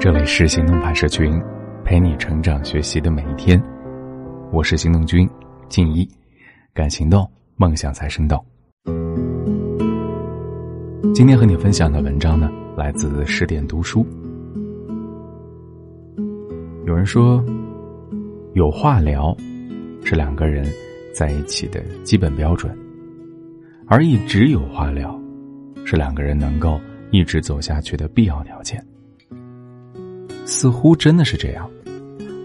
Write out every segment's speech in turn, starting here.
这里是行动派社群，陪你成长学习的每一天。我是行动君静一，敢行动，梦想才生动。今天和你分享的文章呢，来自十点读书。有人说，有话聊是两个人在一起的基本标准，而一直有话聊是两个人能够一直走下去的必要条件。似乎真的是这样。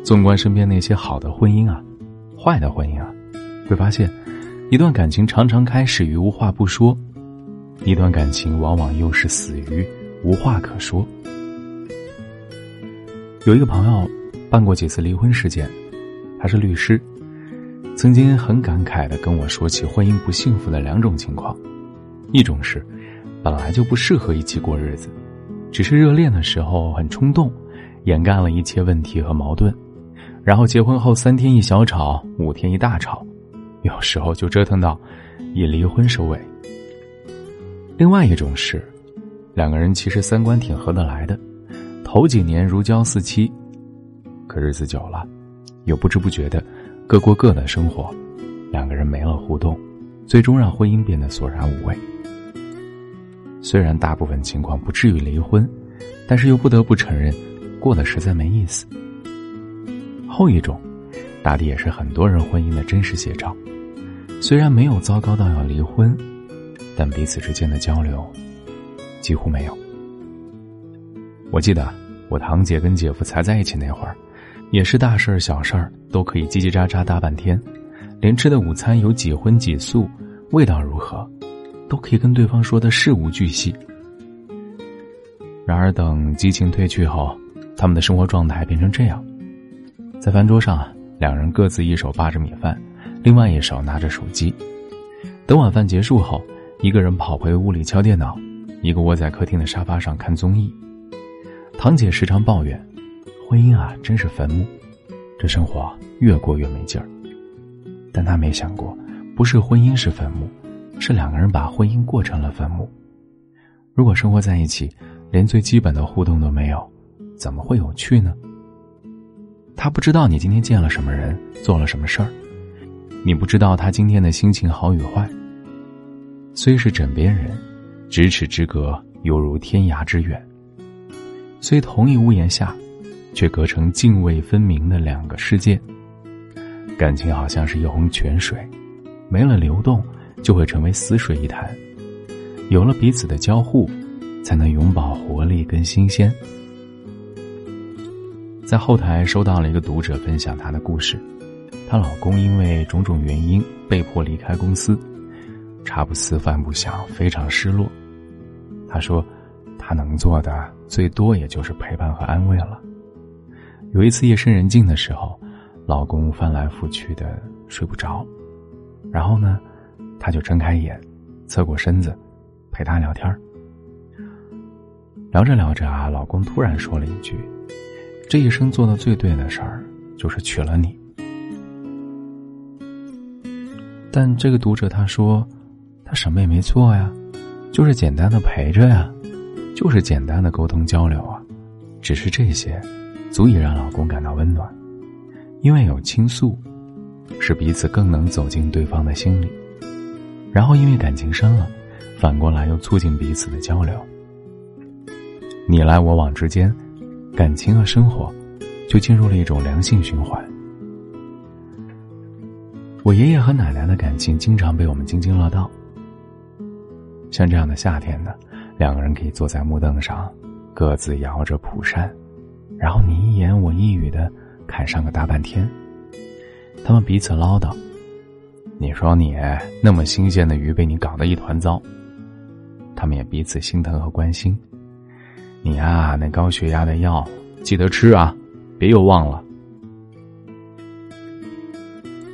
纵观身边那些好的婚姻啊，坏的婚姻啊，会发现，一段感情常常开始于无话不说，一段感情往往又是死于无话可说。有一个朋友办过几次离婚事件，他是律师，曾经很感慨的跟我说起婚姻不幸福的两种情况：一种是本来就不适合一起过日子，只是热恋的时候很冲动。掩盖了一切问题和矛盾，然后结婚后三天一小吵，五天一大吵，有时候就折腾到以离婚收尾。另外一种是，两个人其实三观挺合得来的，头几年如胶似漆，可日子久了，又不知不觉的各过各的生活，两个人没了互动，最终让婚姻变得索然无味。虽然大部分情况不至于离婚，但是又不得不承认。过得实在没意思。后一种，大抵也是很多人婚姻的真实写照。虽然没有糟糕到要离婚，但彼此之间的交流几乎没有。我记得我堂姐跟姐夫才在一起那会儿，也是大事儿小事儿都可以叽叽喳喳大半天，连吃的午餐有几荤几素，味道如何，都可以跟对方说的事无巨细。然而等激情褪去后，他们的生活状态变成这样，在饭桌上，两人各自一手扒着米饭，另外一手拿着手机。等晚饭结束后，一个人跑回屋里敲电脑，一个窝在客厅的沙发上看综艺。堂姐时常抱怨：“婚姻啊，真是坟墓，这生活越过越没劲儿。”但她没想过，不是婚姻是坟墓，是两个人把婚姻过成了坟墓。如果生活在一起，连最基本的互动都没有。怎么会有趣呢？他不知道你今天见了什么人，做了什么事儿，你不知道他今天的心情好与坏。虽是枕边人，咫尺之隔犹如天涯之远。虽同一屋檐下，却隔成泾渭分明的两个世界。感情好像是一泓泉水，没了流动，就会成为死水一潭。有了彼此的交互，才能永葆活力跟新鲜。在后台收到了一个读者分享她的故事，她老公因为种种原因被迫离开公司，茶不思饭不想，非常失落。她说，她能做的最多也就是陪伴和安慰了。有一次夜深人静的时候，老公翻来覆去的睡不着，然后呢，她就睁开眼，侧过身子，陪他聊天聊着聊着啊，老公突然说了一句。这一生做的最对的事儿，就是娶了你。但这个读者他说，他什么也没做呀，就是简单的陪着呀，就是简单的沟通交流啊，只是这些，足以让老公感到温暖，因为有倾诉，使彼此更能走进对方的心里，然后因为感情深了，反过来又促进彼此的交流，你来我往之间。感情和生活，就进入了一种良性循环。我爷爷和奶奶的感情经常被我们津津乐道。像这样的夏天呢，两个人可以坐在木凳上，各自摇着蒲扇，然后你一言我一语的侃上个大半天。他们彼此唠叨：“你说你那么新鲜的鱼被你搞得一团糟。”他们也彼此心疼和关心。你呀，那高血压的药记得吃啊，别又忘了。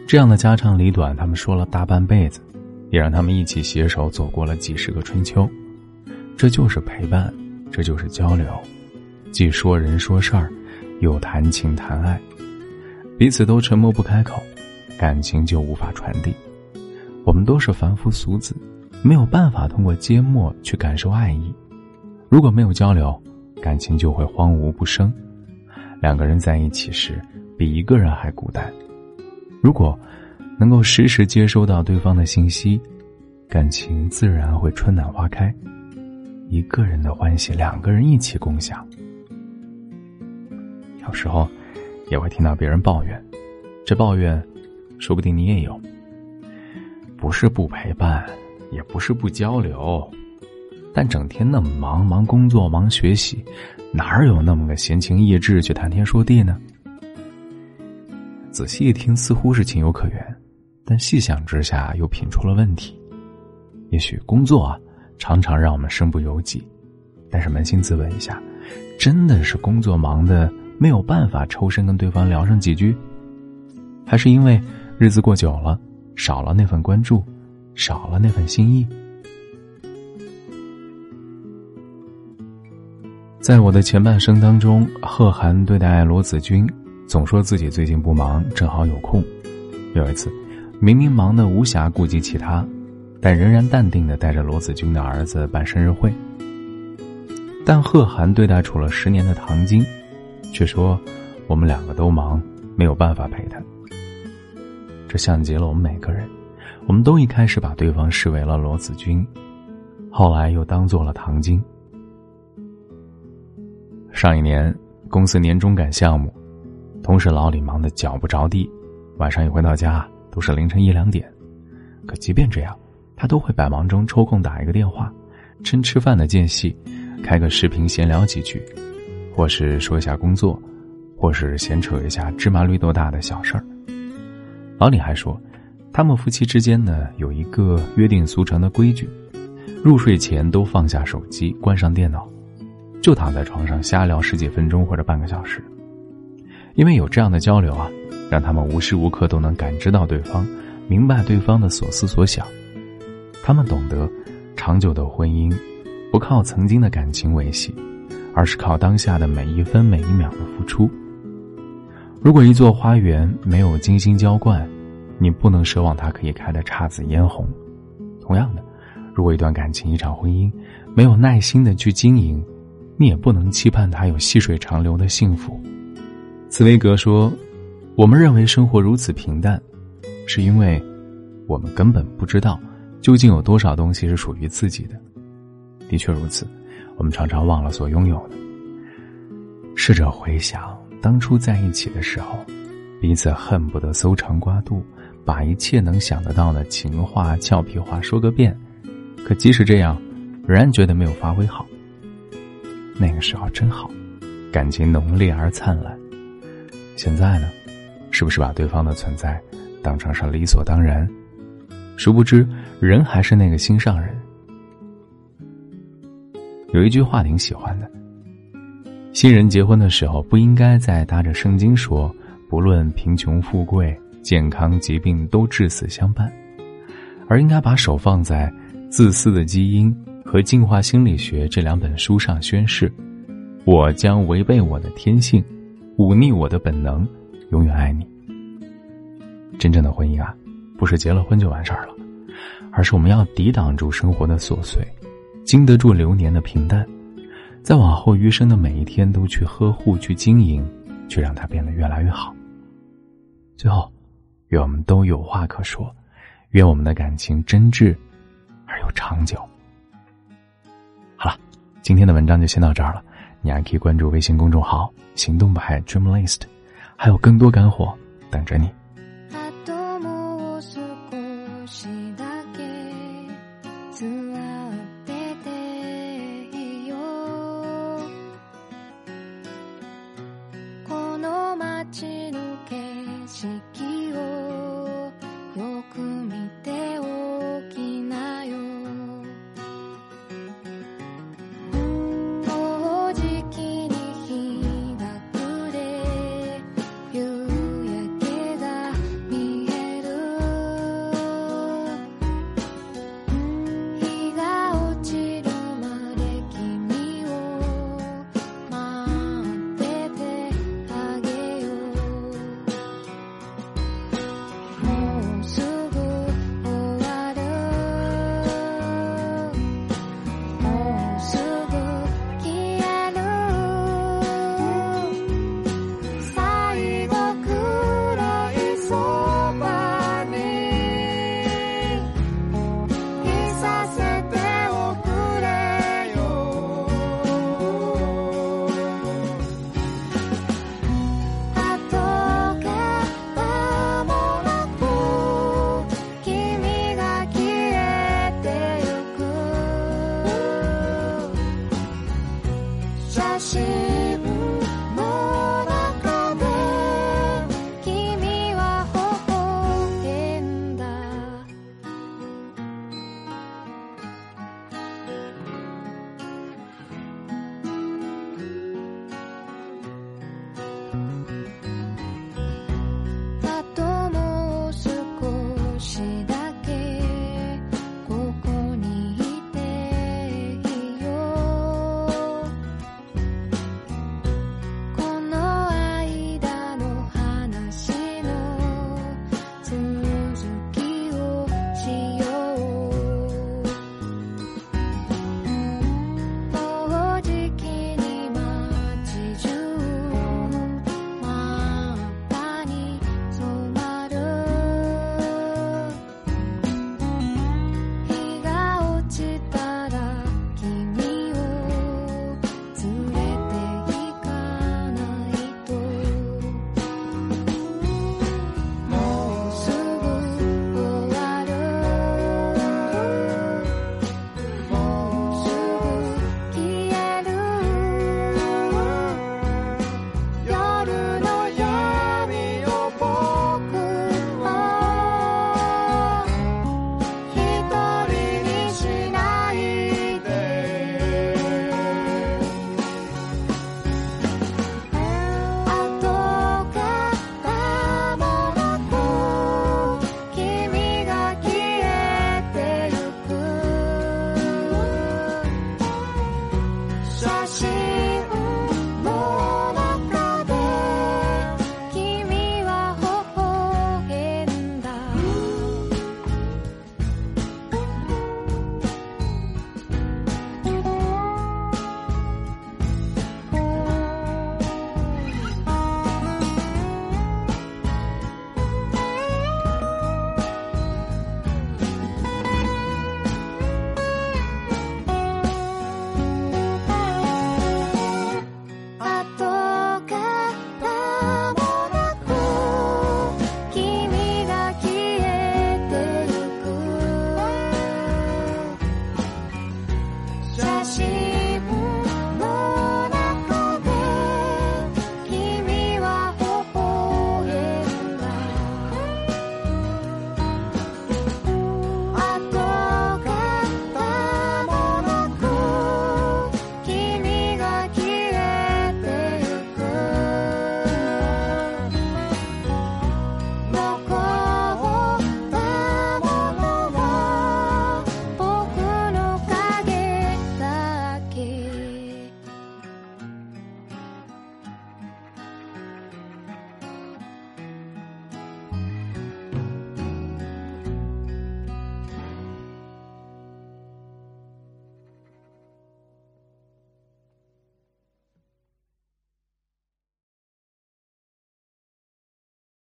这样的家长里短，他们说了大半辈子，也让他们一起携手走过了几十个春秋。这就是陪伴，这就是交流，既说人说事儿，又谈情谈爱，彼此都沉默不开口，感情就无法传递。我们都是凡夫俗子，没有办法通过缄默去感受爱意。如果没有交流，感情就会荒芜不生。两个人在一起时，比一个人还孤单。如果能够时时接收到对方的信息，感情自然会春暖花开。一个人的欢喜，两个人一起共享。有时候也会听到别人抱怨，这抱怨，说不定你也有。不是不陪伴，也不是不交流，但整天那么忙，忙工作，忙学习，哪有那么个闲情逸致去谈天说地呢？仔细一听，似乎是情有可原，但细想之下，又品出了问题。也许工作啊，常常让我们身不由己，但是扪心自问一下，真的是工作忙的没有办法抽身跟对方聊上几句，还是因为日子过久了？少了那份关注，少了那份心意。在我的前半生当中，贺涵对待罗子君，总说自己最近不忙，正好有空。有一次，明明忙得无暇顾及其他，但仍然淡定的带着罗子君的儿子办生日会。但贺涵对待处了十年的唐晶，却说我们两个都忙，没有办法陪他。这像极了我们每个人，我们都一开始把对方视为了罗子君，后来又当做了唐晶。上一年公司年终赶项目，同事老李忙得脚不着地，晚上一回到家都是凌晨一两点。可即便这样，他都会百忙中抽空打一个电话，趁吃饭的间隙，开个视频闲聊几句，或是说一下工作，或是闲扯一下芝麻绿豆大的小事儿。老李还说，他们夫妻之间呢有一个约定俗成的规矩：入睡前都放下手机，关上电脑，就躺在床上瞎聊十几分钟或者半个小时。因为有这样的交流啊，让他们无时无刻都能感知到对方，明白对方的所思所想。他们懂得，长久的婚姻不靠曾经的感情维系，而是靠当下的每一分每一秒的付出。如果一座花园没有精心浇灌，你不能奢望它可以开得姹紫嫣红。同样的，如果一段感情、一场婚姻没有耐心的去经营，你也不能期盼他有细水长流的幸福。茨威格说：“我们认为生活如此平淡，是因为我们根本不知道究竟有多少东西是属于自己的。”的确如此，我们常常忘了所拥有的。试着回想。当初在一起的时候，彼此恨不得搜肠刮肚，把一切能想得到的情话、俏皮话说个遍。可即使这样，仍然觉得没有发挥好。那个时候真好，感情浓烈而灿烂。现在呢，是不是把对方的存在当成是理所当然？殊不知，人还是那个心上人。有一句话挺喜欢的。新人结婚的时候，不应该再搭着圣经说“不论贫穷富贵、健康疾病，都至死相伴”，而应该把手放在《自私的基因》和《进化心理学》这两本书上宣誓：“我将违背我的天性，忤逆我的本能，永远爱你。”真正的婚姻啊，不是结了婚就完事儿了，而是我们要抵挡住生活的琐碎，经得住流年的平淡。在往后余生的每一天，都去呵护、去经营，去让它变得越来越好。最后，愿我们都有话可说，愿我们的感情真挚而又长久。今天的文章就先到这儿了。你还可以关注微信公众号“行动派 Dream List”，还有更多干货等着你。